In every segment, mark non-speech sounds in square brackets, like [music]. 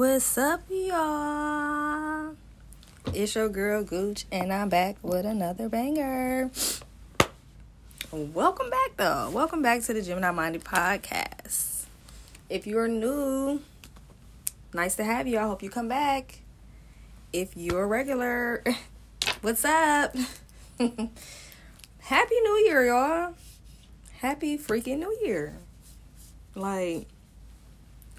What's up, y'all? It's your girl Gooch, and I'm back with another banger. Welcome back, though. Welcome back to the Gemini Minded Podcast. If you're new, nice to have you. I hope you come back. If you're a regular, [laughs] what's up? [laughs] Happy New Year, y'all. Happy freaking New Year. Like,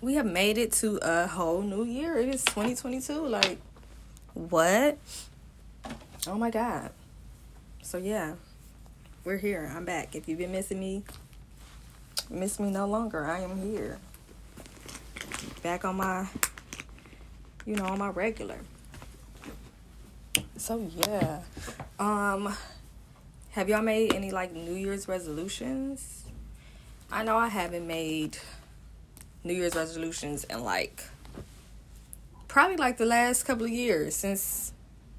we have made it to a whole new year. It is 2022. Like, what? Oh my God. So, yeah, we're here. I'm back. If you've been missing me, miss me no longer. I am here. Back on my, you know, on my regular. So, yeah. Um, have y'all made any like New Year's resolutions? I know I haven't made New Year's resolutions in like probably like the last couple of years since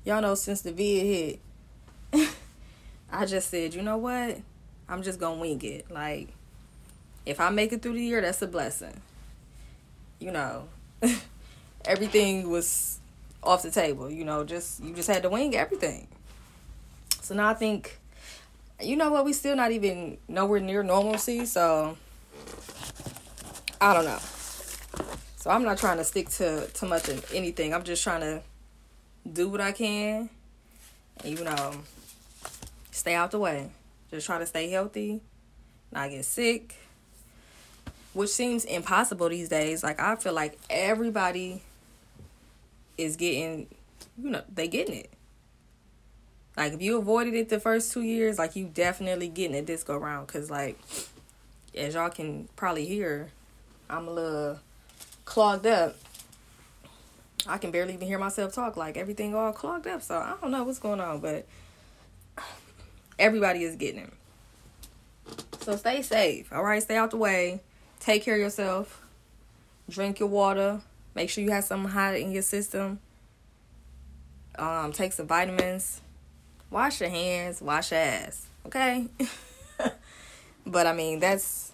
y'all know since the vid hit. [laughs] I just said, you know what? I'm just gonna wing it. Like, if I make it through the year, that's a blessing. You know, [laughs] everything was off the table. You know, just you just had to wing everything. So now I think, you know what? We still not even nowhere near normalcy. So I don't know. So I'm not trying to stick to too much of anything. I'm just trying to do what I can, you know, stay out the way. Just try to stay healthy, not get sick, which seems impossible these days. Like I feel like everybody is getting, you know, they getting it. Like if you avoided it the first two years, like you definitely getting it this go round. Cause like, as y'all can probably hear, I'm a little clogged up. I can barely even hear myself talk. Like everything all clogged up. So I don't know what's going on, but everybody is getting it. So stay safe. All right, stay out the way. Take care of yourself. Drink your water. Make sure you have something hot in your system. Um, take some vitamins. Wash your hands. Wash your ass. Okay. [laughs] but I mean, that's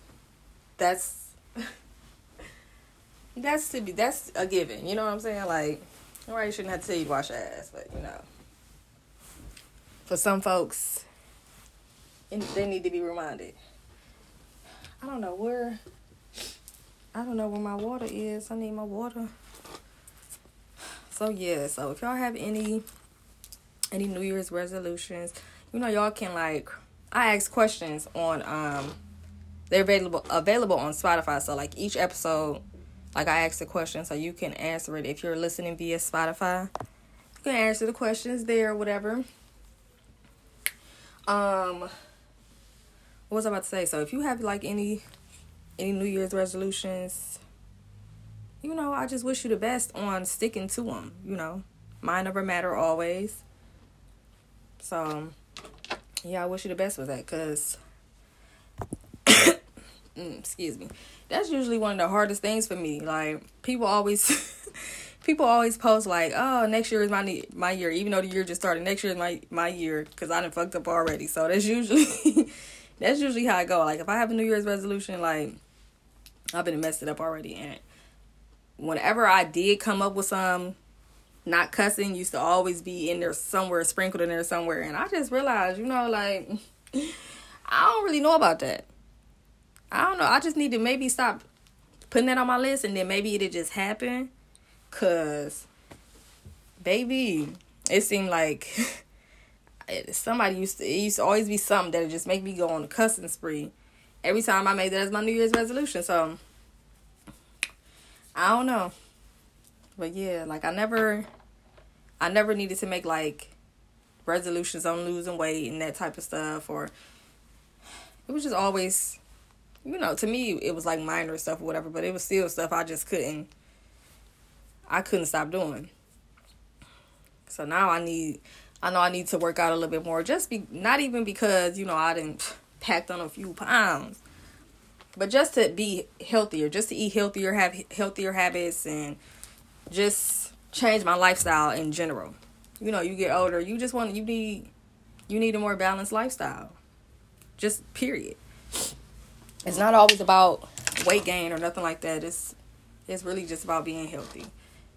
that's that's to be that's a given. You know what I'm saying? Like, you shouldn't have to tell you to wash your ass, but you know, for some folks, they need to be reminded. I don't know where. I don't know where my water is. I need my water. So yeah, so if y'all have any any New Year's resolutions, you know y'all can like I ask questions on um they're available available on Spotify. So like each episode, like I ask the question so you can answer it if you're listening via Spotify. You can answer the questions there or whatever. Um what was I about to say? So if you have like any any New Year's resolutions, you know, I just wish you the best on sticking to them. You know, mind over matter always. So, yeah, I wish you the best with that, cause, mm, excuse me, that's usually one of the hardest things for me. Like people always, [laughs] people always post like, "Oh, next year is my my year," even though the year just started. Next year is my my year, cause I done fucked up already. So that's usually. [laughs] that's usually how I go. Like if I have a New Year's resolution, like I've been messed it up already. And whenever I did come up with some, not cussing used to always be in there somewhere, sprinkled in there somewhere. And I just realized, you know, like [laughs] I don't really know about that. I don't know. I just need to maybe stop putting that on my list, and then maybe it'll just happen. Cause, baby, it seemed like. [laughs] somebody used to it used to always be something that would just make me go on a cussing spree every time I made that as my New Year's resolution. So I don't know. But yeah, like I never I never needed to make like resolutions on losing weight and that type of stuff or it was just always you know, to me it was like minor stuff or whatever, but it was still stuff I just couldn't I couldn't stop doing. So now I need I know I need to work out a little bit more. Just be not even because, you know, I didn't [sighs] packed on a few pounds. But just to be healthier, just to eat healthier, have healthier habits and just change my lifestyle in general. You know, you get older, you just want you need you need a more balanced lifestyle. Just period. It's not always about weight gain or nothing like that. It's it's really just about being healthy.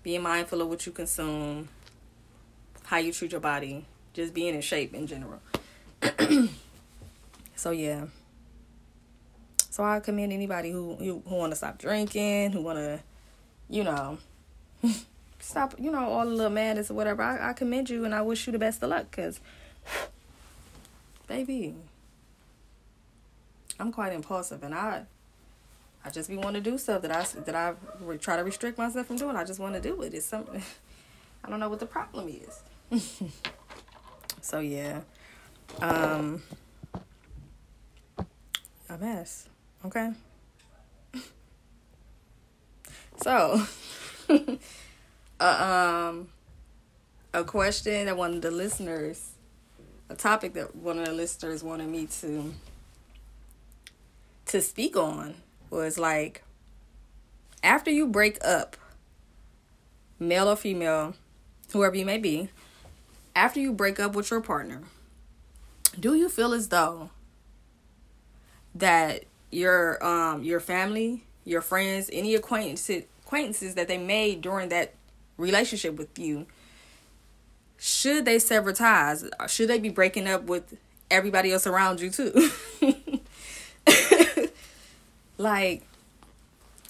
Being mindful of what you consume, how you treat your body, just being in shape in general. [clears throat] so yeah. So I commend anybody who who, who want to stop drinking, who want to, you know, [laughs] stop, you know, all the little madness or whatever. I, I commend you and I wish you the best of luck, cause, [sighs] baby, I'm quite impulsive and I, I just be want to do stuff that I that I re- try to restrict myself from doing. I just want to do it. It's something. [laughs] I don't know what the problem is. [laughs] so yeah, um, a mess. Okay. [laughs] So, uh, um, a question that one of the listeners, a topic that one of the listeners wanted me to to speak on was like after you break up, male or female, whoever you may be, after you break up with your partner, do you feel as though that your um your family, your friends, any acquaintances acquaintances that they made during that relationship with you should they sever ties? Should they be breaking up with everybody else around you too? [laughs] like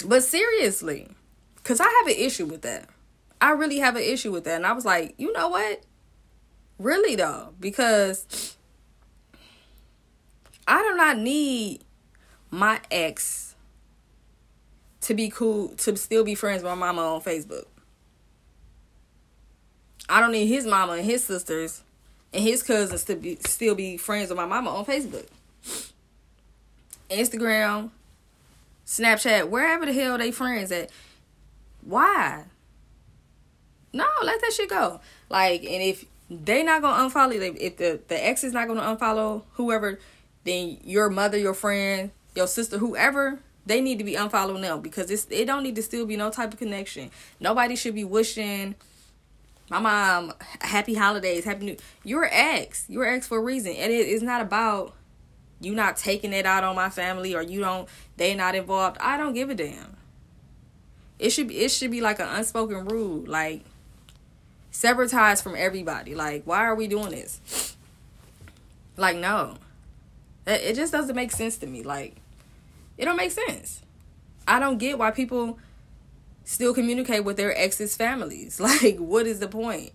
but seriously, cuz I have an issue with that. I really have an issue with that. And I was like, "You know what? Really though, because I do not need my ex to be cool to still be friends with my mama on Facebook. I don't need his mama and his sisters and his cousins to be still be friends with my mama on Facebook. Instagram, Snapchat, wherever the hell they friends at. Why? No, let that shit go. Like, and if they not gonna unfollow, you, if the the ex is not gonna unfollow whoever, then your mother, your friend, your sister, whoever, they need to be unfollowing them because it's it don't need to still be no type of connection. Nobody should be wishing my mom happy holidays, happy new. You're ex, you're ex for a reason, and it is not about you not taking it out on my family or you don't they not involved. I don't give a damn. It should be it should be like an unspoken rule, like sever ties from everybody. Like why are we doing this? [sniffs] Like no. It just doesn't make sense to me. Like, it don't make sense. I don't get why people still communicate with their exes' families. [laughs] Like, what is the point?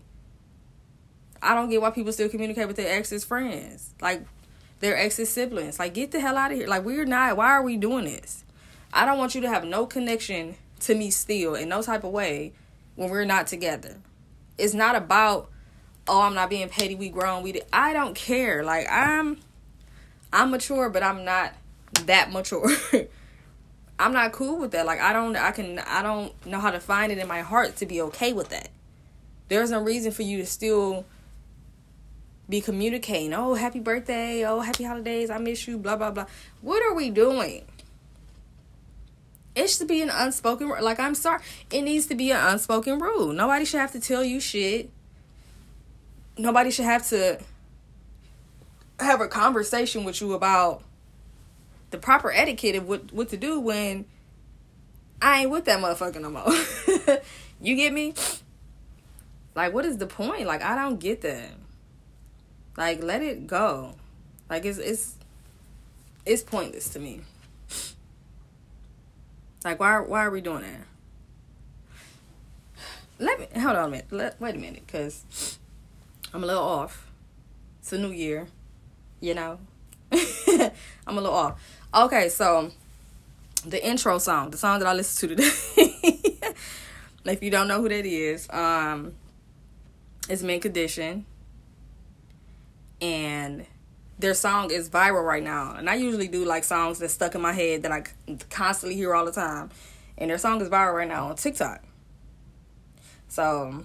I don't get why people still communicate with their exes' friends. Like, their exes' siblings. Like, get the hell out of here. Like, we're not. Why are we doing this? I don't want you to have no connection to me still in no type of way when we're not together. It's not about, oh, I'm not being petty. We grown. We. I don't care. Like, I'm I'm mature, but I'm not that mature. [laughs] I'm not cool with that. Like I don't I can I don't know how to find it in my heart to be okay with that. There's no reason for you to still be communicating. Oh, happy birthday. Oh, happy holidays. I miss you. Blah blah blah. What are we doing? It should be an unspoken like I'm sorry. It needs to be an unspoken rule. Nobody should have to tell you shit. Nobody should have to have a conversation with you about the proper etiquette of what, what to do when I ain't with that motherfucker no more. [laughs] you get me? Like, what is the point? Like, I don't get that. Like, let it go. Like, it's it's it's pointless to me. Like, why why are we doing that? Let me hold on a minute. Let, wait a minute, cause I'm a little off. It's a new year you know. [laughs] I'm a little off. Okay, so the intro song, the song that I listened to today. [laughs] if you don't know who that is, um, it's Mint Condition. And their song is viral right now. And I usually do like songs that stuck in my head that I constantly hear all the time. And their song is viral right now on TikTok. So,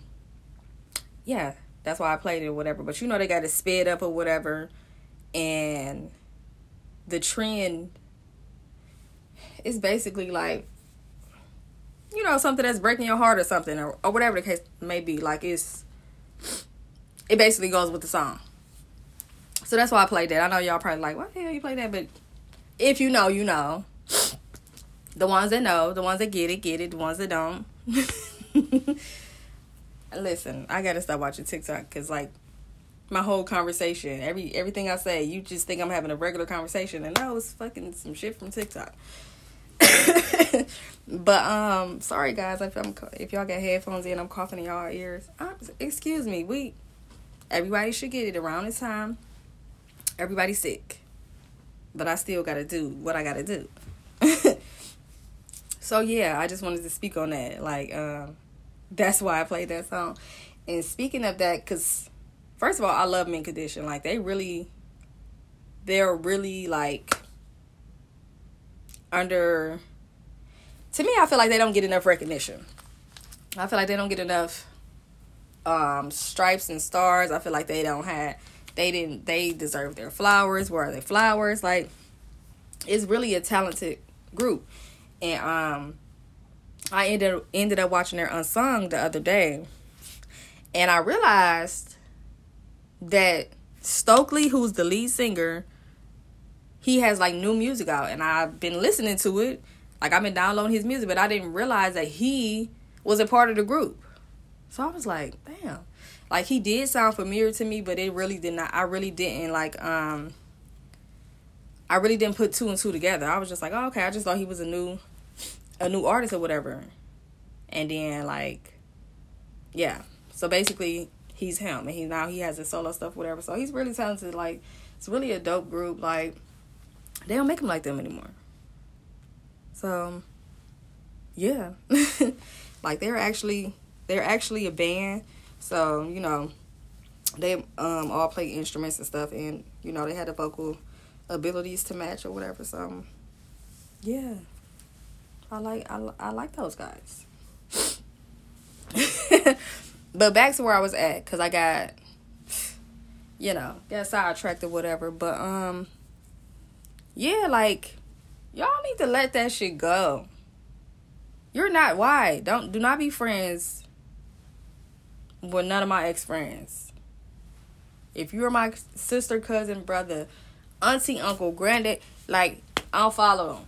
yeah, that's why I played it or whatever. But you know, they got it sped up or whatever and the trend is basically like you know, something that's breaking your heart or something, or, or whatever the case may be. Like it's, it basically goes with the song. So that's why I played that. I know y'all probably like, what the hell you play that? But if you know, you know. [sniffs] The ones that know, the ones that get it, get it. The ones that don't. [laughs] Listen, I gotta stop watching TikTok because like my whole conversation, every everything I say, you just think I'm having a regular conversation, and no, it's fucking some shit from TikTok. [laughs] but um, sorry guys, if I'm if y'all got headphones in, I'm coughing in y'all ears. I'm, excuse me, we everybody should get it around this time. Everybody's sick, but I still gotta do what I gotta do. [laughs] so yeah, I just wanted to speak on that. Like, um, that's why I played that song. And speaking of that, because first of all, I love Mint Condition. Like, they really, they're really like under. To me, I feel like they don't get enough recognition. I feel like they don't get enough um, stripes and stars. I feel like they don't have. They didn't. They deserve their flowers. Where are their flowers? Like, it's really a talented group, and um, I ended ended up watching their unsung the other day, and I realized that Stokley, who's the lead singer, he has like new music out, and I've been listening to it. Like I've been downloading his music, but I didn't realize that he was a part of the group. So I was like, damn. Like he did sound familiar to me, but it really did not. I really didn't like. Um, I really didn't put two and two together. I was just like, oh, okay. I just thought he was a new, a new artist or whatever. And then like, yeah. So basically, he's him, and he now he has his solo stuff, whatever. So he's really talented. Like, it's really a dope group. Like, they don't make them like them anymore. So, yeah, [laughs] like they're actually they're actually a band. So you know, they um all play instruments and stuff, and you know they had the vocal abilities to match or whatever. So, yeah, I like I, I like those guys. [laughs] but back to where I was at, cause I got, you know, got sidetracked or whatever. But um, yeah, like y'all need to let that shit go. You're not why don't do not be friends with none of my ex friends. If you're my sister, cousin, brother, auntie, uncle, granddad, like I don't follow them.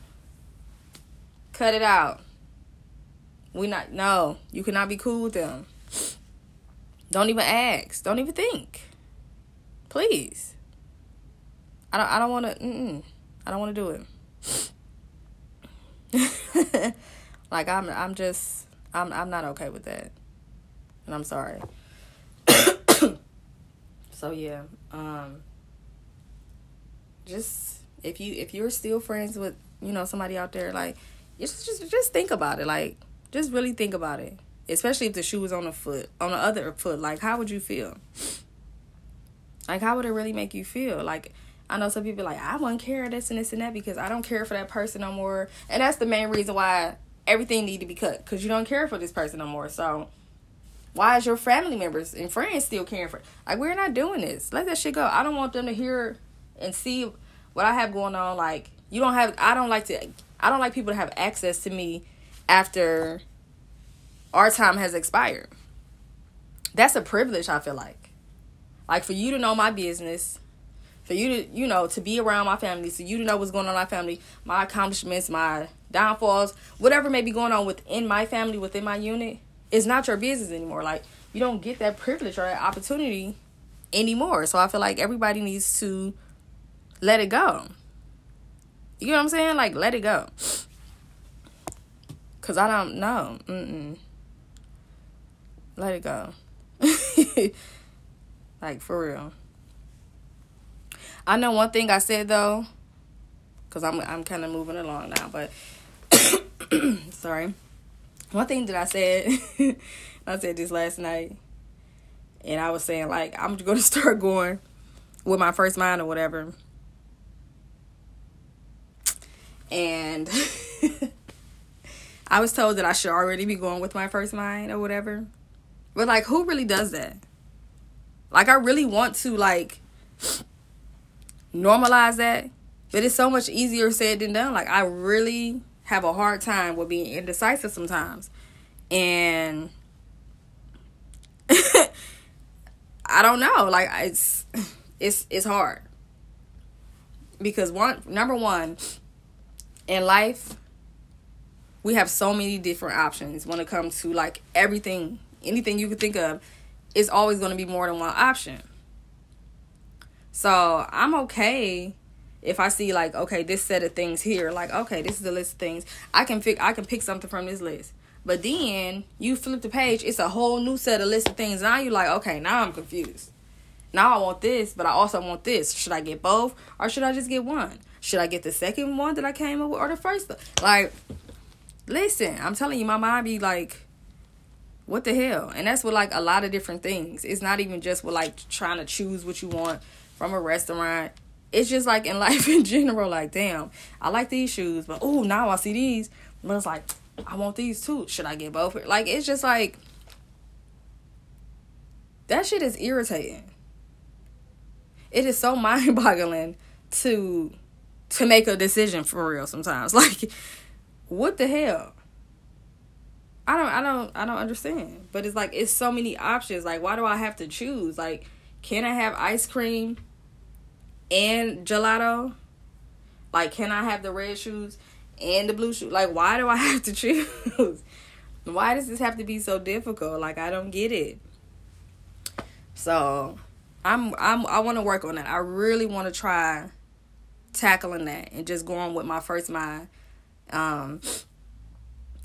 Cut it out. We not no. You cannot be cool with them. Don't even ask. Don't even think. Please. I don't. I don't want to. I don't want to do it. [laughs] like I'm. I'm just. I'm. I'm not okay with that, and I'm sorry. [coughs] so yeah. Um. Just if you if you're still friends with you know somebody out there like just just just think about it like just really think about it especially if the shoe was on the foot on the other foot like how would you feel like how would it really make you feel like i know some people like i wouldn't care this and this and that because i don't care for that person no more and that's the main reason why everything need to be cut because you don't care for this person no more so why is your family members and friends still caring for like we're not doing this let that shit go i don't want them to hear and see what i have going on like you don't have i don't like to i don't like people to have access to me after our time has expired. That's a privilege, I feel like. Like for you to know my business, for you to, you know, to be around my family, so you to know what's going on in my family, my accomplishments, my downfalls, whatever may be going on within my family, within my unit, is not your business anymore. Like you don't get that privilege or that opportunity anymore. So I feel like everybody needs to let it go. You know what I'm saying? Like let it go. Cause I don't know. Mm-mm. Let it go. [laughs] like for real. I know one thing I said though, cause I'm I'm kind of moving along now, but [coughs] sorry. One thing that I said, [laughs] I said this last night, and I was saying like I'm gonna [laughs] start going with my first mind or whatever, and [laughs] I was told that I should already be going with my first mind or whatever. But like who really does that? Like I really want to like normalize that, but it's so much easier said than done. Like I really have a hard time with being indecisive sometimes. And [laughs] I don't know, like it's it's it's hard. Because one number one in life we have so many different options when it comes to like everything, anything you could think of, it's always going to be more than one option. So I'm okay if I see like okay this set of things here, like okay this is the list of things I can pick. I can pick something from this list. But then you flip the page, it's a whole new set of list of things. Now you're like okay now I'm confused. Now I want this, but I also want this. Should I get both or should I just get one? Should I get the second one that I came up with or the first? one? Like, listen, I'm telling you, my mind be like what the hell? And that's with like a lot of different things. It's not even just with like trying to choose what you want from a restaurant. It's just like in [laughs] life in general, like, damn, I like these shoes, but oh, now I see these. But it's like, I want these too. Should I get both? Like, it's just like, that shit is irritating. It is so [laughs] mind boggling to to make a decision for real sometimes. [laughs] Like, what the hell? I don't I don't I don't understand. But it's like it's so many options. Like why do I have to choose? Like can I have ice cream and gelato? Like can I have the red shoes and the blue shoes? Like why do I [laughs] have to choose? why does this have to be so difficult? Like I don't get it. So, I'm I'm I want to work on that. I really want to try tackling that and just going with my first mind. Um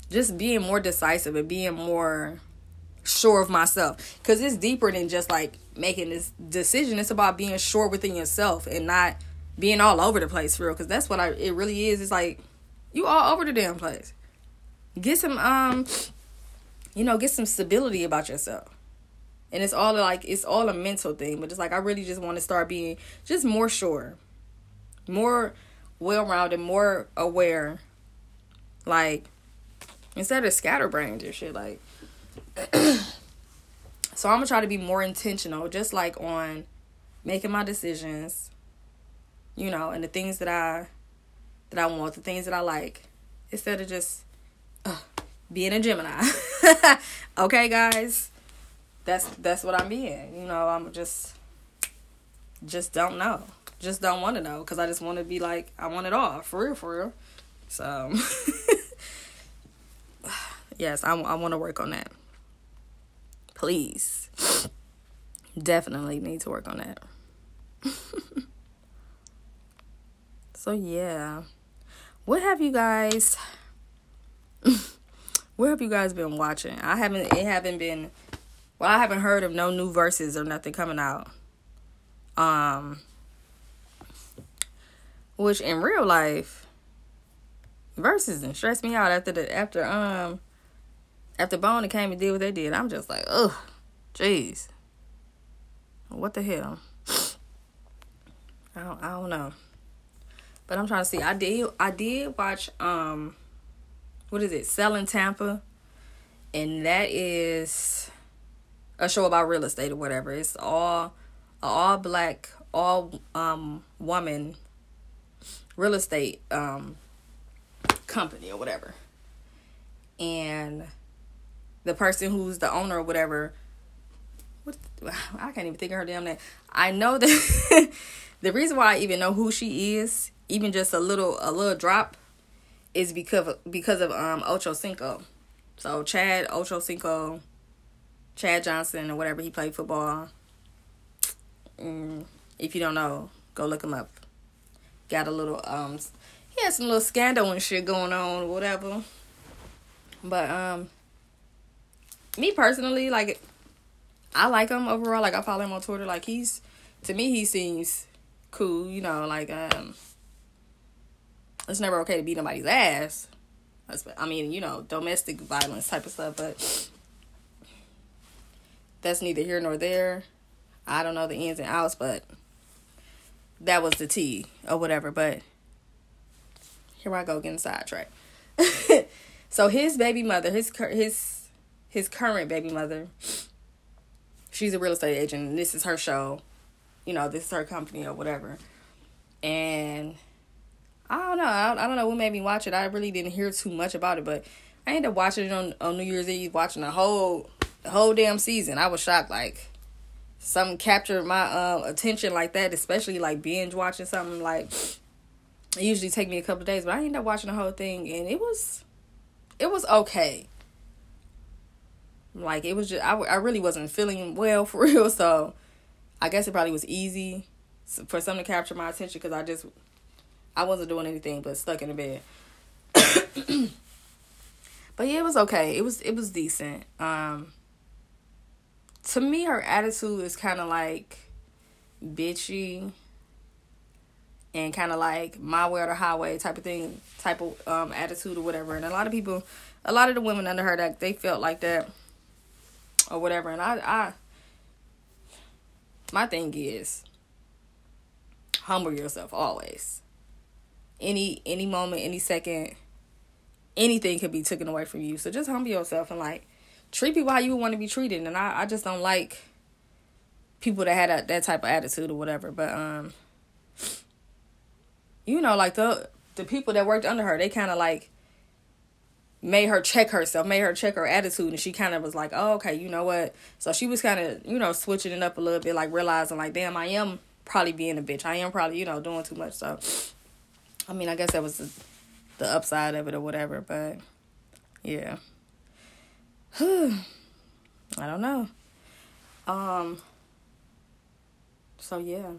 just being more decisive and being more sure of myself. Because it's deeper than just like making this decision. It's about being sure within yourself and not being all over the place for real. Because that's what I it really is. It's like you all over the damn place. Get some um you know get some stability about yourself. And it's all like it's all a mental thing but it's like I really just want to start being just more sure more well-rounded more aware. Like instead of scatterbrained and shit like [clears throat] so i'm gonna try to be more intentional just like on making my decisions you know and the things that i that i want the things that i like instead of just uh, being a gemini. [laughs] Okay guys? That's that's what i'm being you know i'm just just don't know. Just don't want to know because i just want to be like i want it all for real for real. So [laughs] yes, I, I want to work on that. Please. Definitely need to work on that. [laughs] so, yeah. What have you guys. [laughs] what have you guys been watching? I haven't. It haven't been. Well, I haven't heard of no new Verzuz or nothing coming out. Um. Which in real life, Verzuz and stress me out after the after um after Bone came and did what they did, I'm just like, ugh, jeez, what the hell? I don't, I don't know, but I'm trying to see. I did, I did watch, um, what is it, Selling Tampa, and that is a show about real estate or whatever. It's all, all black, all um woman real estate um company or whatever, and the person who's the owner or whatever. What [sighs] I can't even think of her damn name. I know that [laughs] the reason why I even know who she is, even just a little a little drop, is because of, because of um Ochocinco. So Chad Ochocinco, Chad Johnson or whatever he played football. Mm, if you don't know, go look him up. Got a little um, he had some little scandal and shit going on, or whatever. But um, me personally, like I like him overall. Like I follow him on Twitter. Like he's to me he seems cool, you know, like um it's never okay to beat nobody's ass. I mean, you know, domestic violence type of stuff, but that's neither here nor there. I don't know the ins and outs, but that was the T or whatever. But here I go getting sidetracked. [laughs] so his baby mother, his his his current baby mother, she's a real estate agent, this is her show. You know, this is her company or whatever. And I don't know. I, I don't know what made me watch it. I really didn't hear too much about it, but I ended up watching it on, on New Year's Eve, watching the whole the whole damn season. I was shocked. Like something captured my uh, attention like that, especially like binge watching something like. It usually take me a couple days, but I ended up watching the whole thing, and it was, it was okay. Like it was just I, I really wasn't feeling well [laughs] for real, so I guess it probably was easy for something to capture my attention because I just I wasn't doing anything but stuck in the bed. [coughs] but yeah, it was okay. It was it was decent. Um to me her attitude is kind of like bitchy and kind of like my way or the highway type of thing, type of um attitude or whatever. And a lot of people, a lot of the women under her that they felt like that or whatever. And I I my thing is humble yourself always. Any any moment any second anything could be taken away from you. So just humble yourself and like treat people how you want to be treated. And i, I just don't like people that had a, that type of attitude or whatever. But um you know like the the people that worked under her they kind of like made her check herself, made her check her attitude, and she kind of was like, "Oh, okay, you know what?" So she was kind of, you know, switching it up a little bit, like realizing, like, "Damn, I am probably being a bitch. I am probably, you know, doing too much." So, I mean, I guess that was the, the upside of it or whatever, but yeah, [sighs] I don't know. Um. So yeah,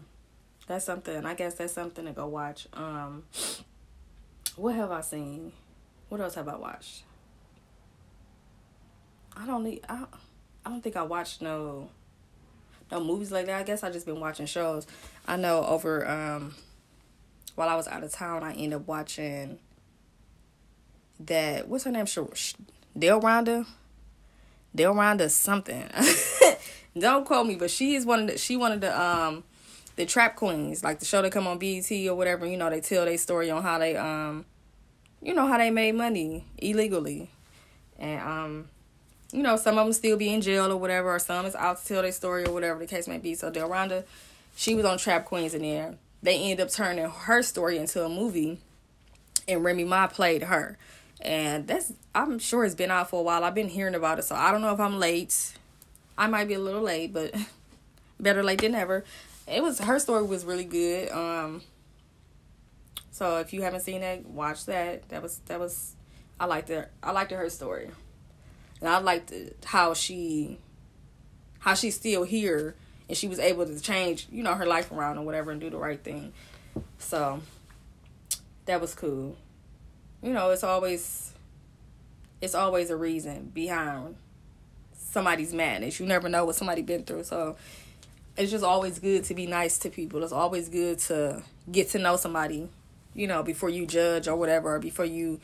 that's something. I guess that's something to go watch. Um. What have I seen? What else have I watched? I don't need. I, I don't think I watched no. No movies like that. I guess I just been watching shows. I know over um. While I was out of town, I ended up watching. That what's her name? Dale Rhonda. Dale Rhonda something. [laughs] don't quote me, but she is one of the. She one of the um. The trap queens, like the show that come on BET or whatever, you know, they tell their story on how they um you know how they made money illegally. And um you know some of them still be in jail or whatever or some is out to tell their story or whatever the case may be. So delronda she was on trap queens in there. They ended up turning her story into a movie and remy ma played her. And that's i'm sure it's been out for a while. I've been hearing about it so i don't know if i'm late. I might be a little late but [laughs] better late than never. It was her story was really good. Um so if you haven't seen that, watch that. That was that was I liked it. I liked her story, and I liked how she how she's still here and she was able to change you know her life around or whatever and do the right thing. So that was cool. You know, it's always it's always a reason behind somebody's madness. You never know what somebody been through. So it's just always good to be nice to people. It's always good to get to know somebody you know, before you judge or whatever, or before you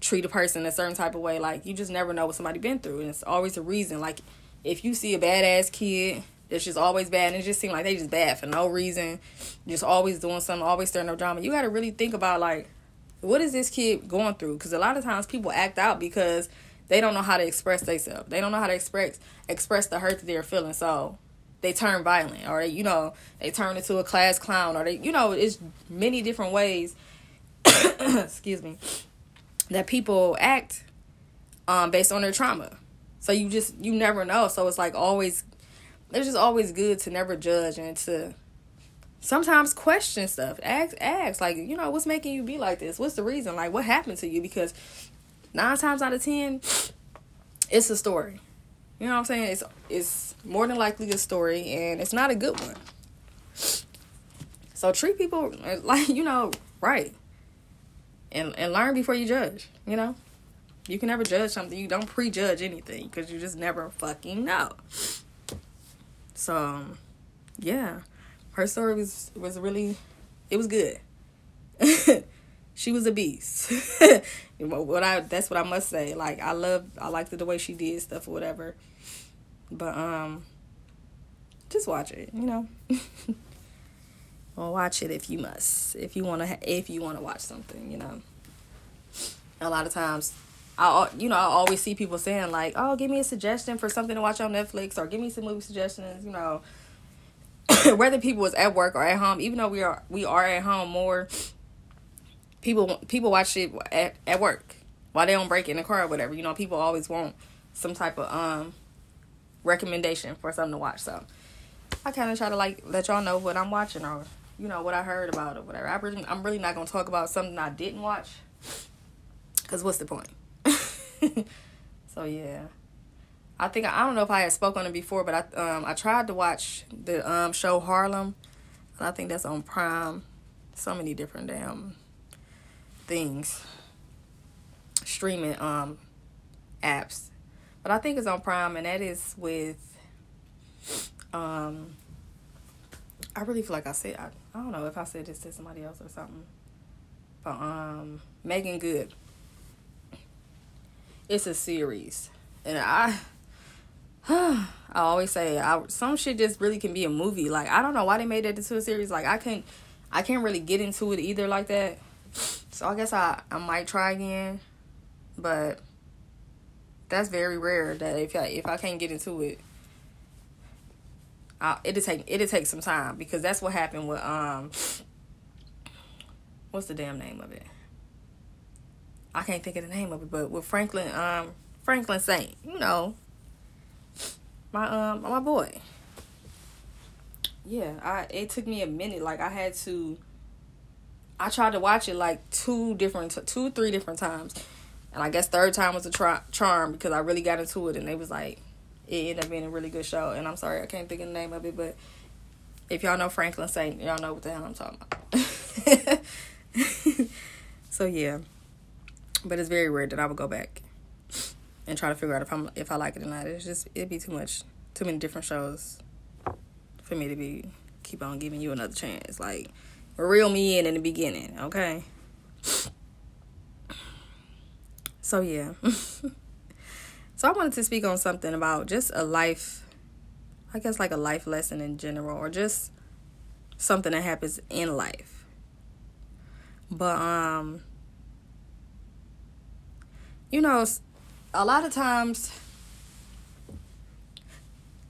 treat a person a certain type of way. Like you just never know what somebody been through, and it's always a reason. Like if you see a badass kid that's just always bad, and it just seems like they just bad for no reason, just always doing something, always stirring up drama. You got to really think about like, what is this kid going through? Because a lot of times people act out because they don't know how to express themselves. They don't know how to express express the hurt that they're feeling. So they turn violent or they, you know they turn into a class clown or they you know it's many different ways [coughs] excuse me that people act um based on their trauma. So you just you never know. So it's like always it's just always good to never judge and to sometimes question stuff. Ask ask like you know what's making you be like this? What's the reason? Like what happened to you? Because nine times out of ten it's a story you know what I'm saying? It's it's more than likely a story and it's not a good one. So treat people [laughs] like, you know, right. And and learn before you judge, you know? You can never judge something. You don't prejudge anything because you just never fucking know. So, um, yeah. Her story was was really it was good. [laughs] she was a beast. [laughs] what I that's what I must say. Like I love I liked it the way she did stuff or whatever. But um just watch it, you know. [laughs] well, watch it if you must. If you want to if you want to watch something, you know. A lot of times I you know, I always see people saying like, "Oh, give me a suggestion for something to watch on Netflix or give me some movie suggestions," you know. [coughs] Whether people was at work or at home, even though we are we are at home more, people people watch it at, at work while they on break in the car or whatever. You know, people always want some type of um recommendation for something to watch. So I kind of try to like let y'all know what I'm watching or you know what I heard about or whatever. I really, I'm really not gonna talk about something I didn't watch because what's the point? [laughs] so yeah. I think I don't know if I had spoke on it before, but I um I tried to watch the um show Harlem, I think that's on Prime. So many different damn things, streaming um apps, but I think it's on Prime, and that is with um. I really feel like I said I, I don't know if I said this to somebody else or something, but um Meagan Good. It's a series, and I [sighs] I always say I, some shit just really can be a movie. Like I don't know why they made that into a series. Like I can't I can't really get into it either like that. So I guess I I might try again, but that's very rare that if I if I can't get into it, it'll take it'll take some time because that's what happened with um what's the damn name of it? I can't think of the name of it, but with Franklin um Franklin Saint, you know, my um my boy. Yeah, I it took me a minute. Like I had to. I tried to watch it like two different, two three different times, and I guess third time was a charm because I really got into it, and it was like it ended up being a really good show. And I'm sorry I can't think of the name of it, but if y'all know Franklin Saint, y'all know what the hell I'm talking about. [laughs] so yeah, but it's very rare that I would go back and try to figure out if I'm if I like it or not. It's just it'd be too much, too many different shows for me to be keep on giving you another chance. Like reel me in in the beginning, okay? So yeah. [laughs] so I wanted to speak on something about just a life I guess like a life lesson in general or just something that happens in life. But um you know, a lot of times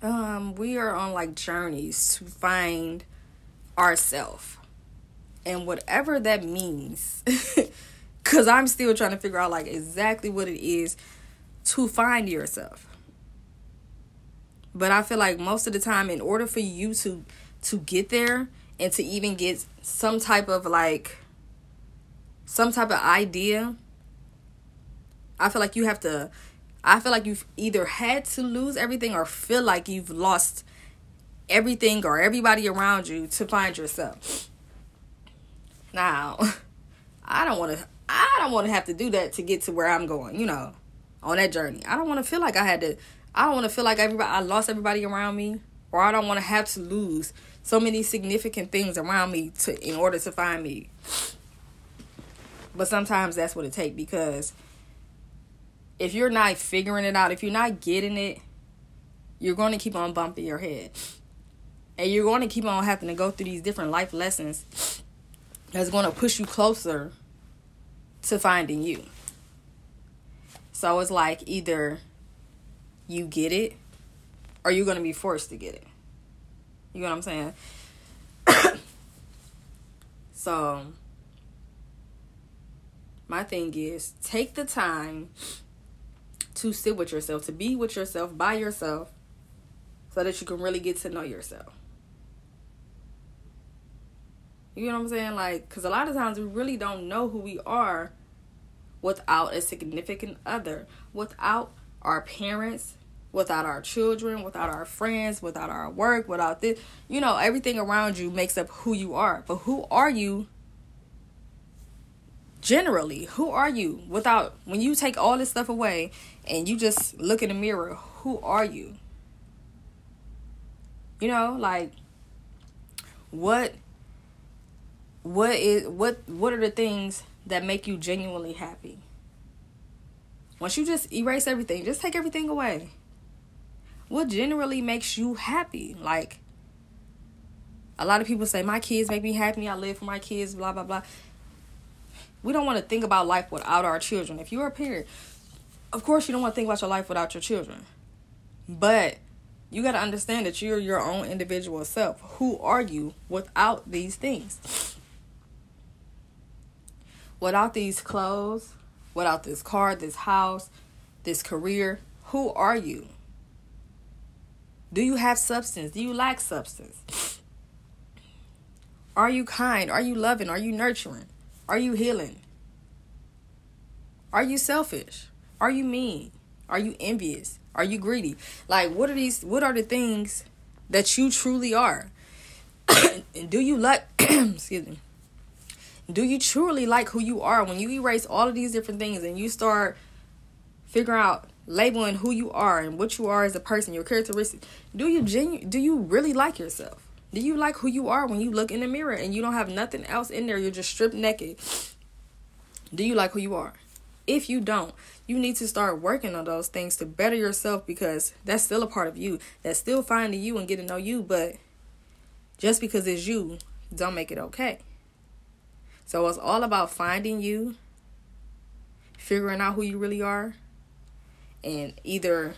um we are on like journeys to find ourself and whatever that means [laughs] cuz I'm still trying to figure out like exactly what it is to find yourself but I feel like most of the time in order for you to to get there and to even get some type of like some type of idea I feel like you have to I feel like you've either had to lose everything or feel like you've lost everything or everybody around you to find yourself. Now, [laughs] I don't want to I don't want to have to do that to get to where I'm going, you know, on that journey. I don't want to feel like I had to I don't want to feel like everybody I lost everybody around me or I don't want to have to lose so many significant things around me to in order to find me. But sometimes that's what it takes because if you're not figuring it out, if you're not getting it, you're going to keep on bumping your head. And you're going to keep on having to go through these different life lessons that's going to push you closer to finding you. So it's like either you get it or you're going to be forced to get it. You know what I'm saying? [coughs] so my thing is take the time to sit with yourself, to be with yourself by yourself, so that you can really get to know yourself. You know what I'm saying? Like, because a lot of times we really don't know who we are without a significant other, without our parents, without our children, without our friends, without our work, without this. You know, everything around you makes up who you are. But who are you generally? Who are you without, when you take all this stuff away and you just look in the mirror, who are you? You know, like what what is what what are the things that make you genuinely happy? Once you just erase everything, just take everything away. What generally makes you happy? Like a lot of people say my kids make me happy, I live for my kids, blah blah blah. We don't want to think about life without our children. If you're a parent, of course you don't want to think about your life without your children. But you got to understand that you're your own individual self. Who are you without these things? Without these clothes, without this car, this house, this career, who are you? Do you have substance? Do you lack substance? Are you kind? Are you loving? Are you nurturing? Are you healing? Are you selfish? Are you mean? Are you envious? Are you greedy? Like what are these what are the things that you truly are? [coughs] and do you like [coughs] excuse me? Do you truly like who you are when you erase all of these different things and you start figuring out labeling who you are and what you are as a person, your characteristics? Do you genu- do you really like yourself? Do you like who you are when you look in the mirror and you don't have nothing else in there? You're just stripped naked. Do you like who you are? If you don't, you need to start working on those things to better yourself because that's still a part of you. That's still finding you and getting to know you, but just because it's you, don't make it okay. So it's all about finding you, figuring out who you really are, and either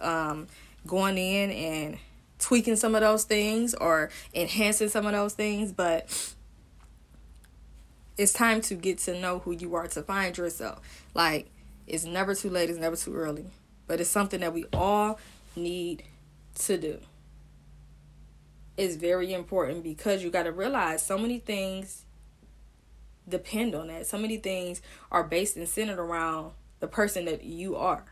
um, going in and tweaking some of those things or enhancing some of those things. But it's time to get to know who you are, to find yourself. Like, it's never too late, it's never too early. But it's something that we all need to do. It's very important because you got to realize so many things depend on that. So many things are based and centered around the person that you are.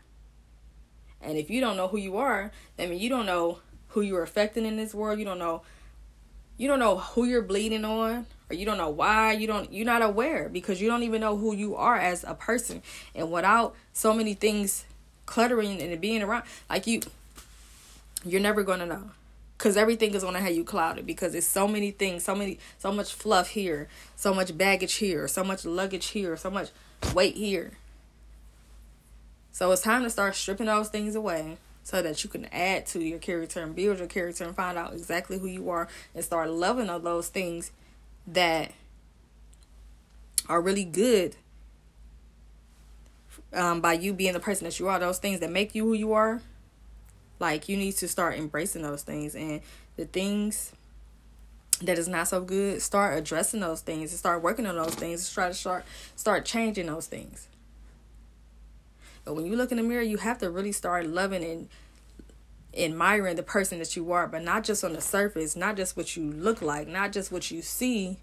And if you don't know who you are, I mean you don't know who you're affecting in this world. You don't know you don't know who you're bleeding on or you don't know why you don't you're not aware because you don't even know who you are as a person and without so many things cluttering and being around like you you're never going to know because everything is going to have you clouded because it's so many things so many so much fluff here so much baggage here so much luggage here so much weight here so it's time to start stripping those things away so that you can add to your character and build your character and find out exactly who you are and start loving all those things that are really good um, by you being the person that you are. Those things that make you who you are, like you need to start embracing those things and the things that is not so good start addressing those things and start working on those things. And try to start start changing those things. But when you look in the mirror, you have to really start loving and admiring the person that you are, but not just on the surface, not just what you look like, not just what you see,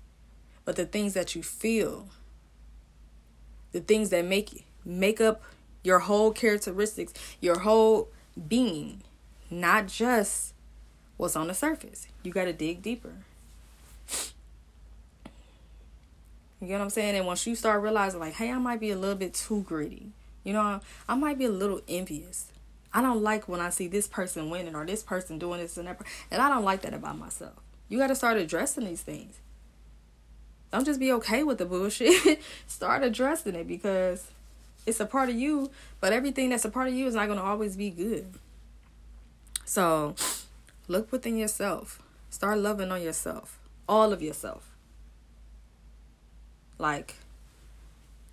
but the things that you feel. The things that make make up your whole characteristics, your whole being, not just what's on the surface. You got to dig deeper. You get what I'm saying? And once you start realizing, like, hey, I might be a little bit too gritty. You know, I might be a little envious. I don't like when I see this person winning or this person doing this and that. And I don't like that about myself. You got to start addressing these things. Don't just be okay with the bullshit. [laughs] start addressing it because it's a part of you, but everything that's a part of you is not going to always be good. So look within yourself. Start loving on yourself. All of yourself. Like,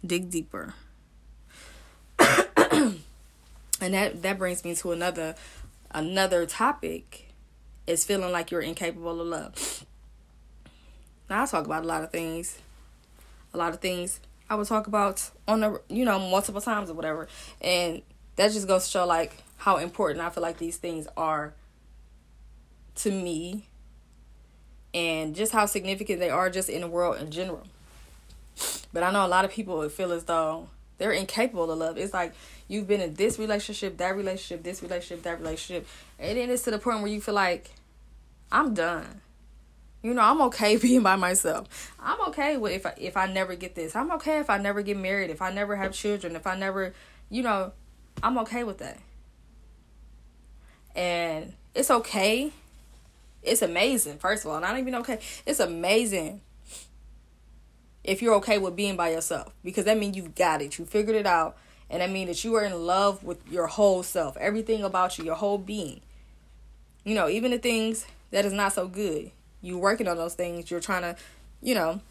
dig deeper [coughs] and that that brings me to another another topic is feeling like you're incapable of love now i talk about a lot of things a lot of things i would talk about on the you know multiple times or whatever and that just goes to show like how important i feel like these things are to me and just how significant they are just in the world in general but i know a lot of people feel as though they're incapable of love. It's like you've been in this relationship, that relationship, this relationship, that relationship, and then it's to the point where you feel like I'm done. You know, I'm okay [laughs] being by myself. I'm okay with if I, if I never get this. I'm okay if I never get married, if I never have children, if I never, you know, I'm okay with that. And it's okay. It's amazing. First of all, not even okay. It's amazing if you're okay with being by yourself. Because that means you've got it. You figured it out. And that means that you are in love with your whole self. Everything about you your whole being. You know even the things that is not so good. You're working on those things. You're trying to you know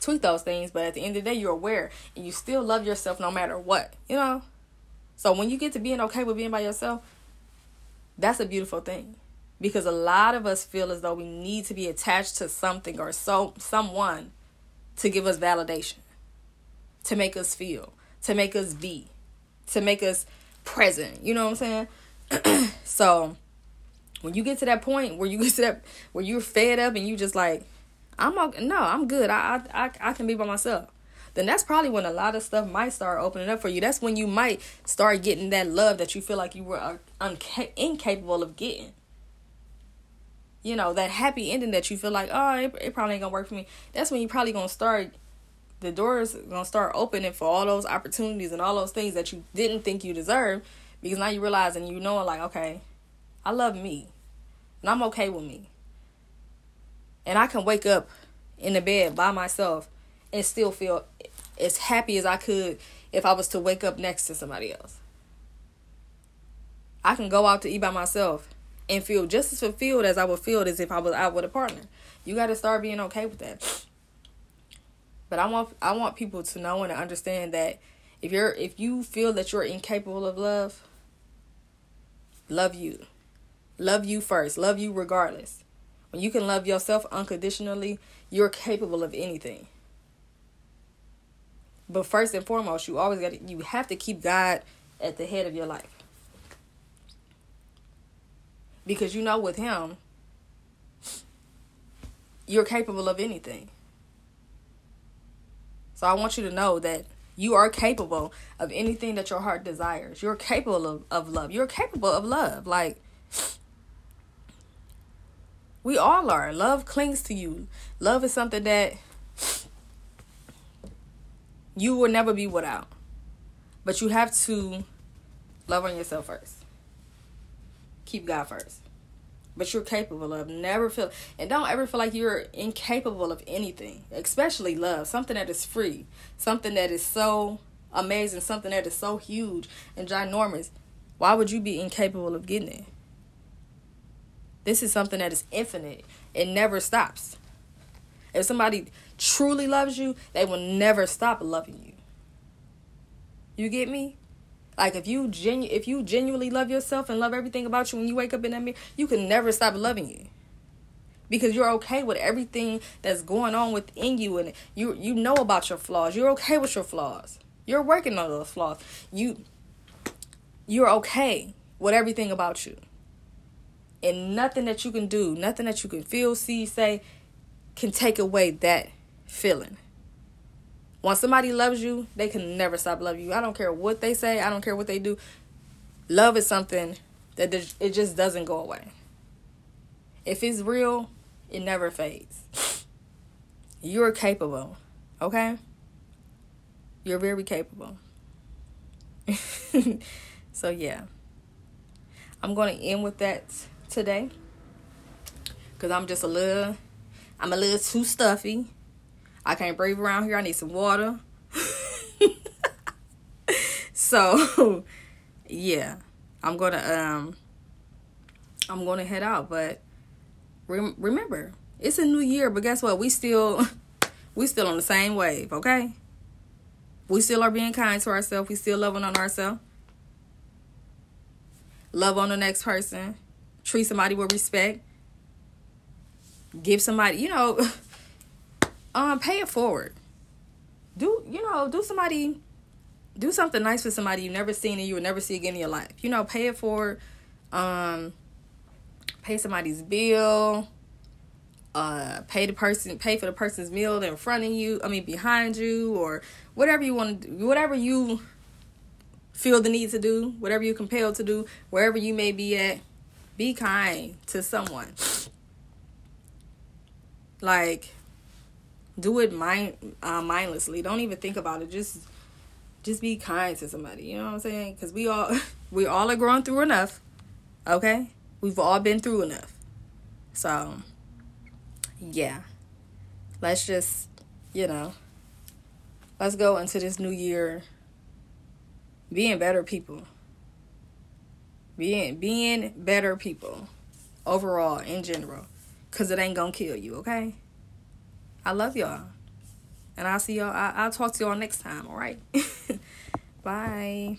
tweak those things. But at the end of the day you're aware. And you still love yourself no matter what. You know? So when you get to being okay with being by yourself that's a beautiful thing because a lot of us feel as though we need to be attached to something or so someone to give us validation. to make us feel, to make us be, to make us present. You know what I'm saying? [clears throat] so when you get to that point where you [laughs] get to that where you're fed up and you just like, I'm no, I'm good. I I, I can be by myself. Then that's probably when a lot of stuff might start opening up for you. That's when you might start getting that love that you feel like you were uh, unca- incapable of getting. You know, that happy ending that you feel like, oh, it, it probably ain't gonna work for me. That's when you probably gonna start the doors gonna start opening for all those opportunities and all those things that you didn't think you deserved because now you realize and you know like okay i love me and i'm okay with me and i can wake up in the bed by myself and still feel as happy as i could if i was to wake up next to somebody else i can go out to eat by myself and feel just as fulfilled as i would feel as if i was out with a partner you got to start being okay with that but I want I want people to know and to understand that if you're if you feel that you're incapable of love, love you. Love you first. Love you regardless. When you can love yourself unconditionally, you're capable of anything. But first and foremost, you always got you have to keep God at the head of your life. Because you know with him you're capable of anything. So I want you to know that you are capable of anything that your heart desires. You're capable of, of love. You're capable of love. Like, we all are. Love clings to you. Love is something that you will never be without. But you have to love on yourself first. Keep God first but you're capable of. Never feel and don't ever feel like you're incapable of anything, especially love, something that is free, something that is so amazing, something that is so huge and ginormous. Why would you be incapable of getting it? This is something that is infinite. It never stops. If somebody truly loves you, they will never stop loving you. You get me? Like if you genu- if you genuinely love yourself and love everything about you when you wake up in that mirror, you can never stop loving you. Because you're okay with everything that's going on within you and you you know about your flaws. You're okay with your flaws. You're working on those flaws. You you're okay with everything about you. And nothing that you can do, nothing that you can feel, see, say can take away that feeling. Once somebody loves you, they can never stop loving you. I don't care what they say, I don't care what they do. Love is something that it just doesn't go away. If it's real, it never fades. [laughs] You're capable, okay? You're very capable. [laughs] so, yeah. I'm going to end with that today because I'm just a little, I'm a little too stuffy. I can't breathe around here. I need some water. [laughs] so, yeah, I'm gonna um, I'm gonna head out. But rem- remember, it's a new year. But guess what? We still, [laughs] we still on the same wave. Okay. We still are being kind to ourselves. We still loving on ourselves. Love on the next person. Treat somebody with respect. Give somebody, you know. [laughs] um pay it forward. Do you know do somebody do something nice for somebody you've never seen and you will never see again in your life. You know pay it forward um pay somebody's bill uh pay the person pay for the person's meal in front of you i mean behind you or whatever you want to do whatever you feel the need to do whatever you're compelled to do wherever you may be at be kind to someone. Like do it mind uh, mindlessly. Don't even think about it. Just just be kind to somebody. You know what I'm saying? Because we all [laughs] we all are growing through enough. Okay, we've all been through enough. So yeah, let's just you know let's go into this new year being better people being being better people overall in general because it ain't gonna kill you okay I love y'all. And I'll see y'all. I- I'll talk to y'all next time. All right. [laughs] Bye.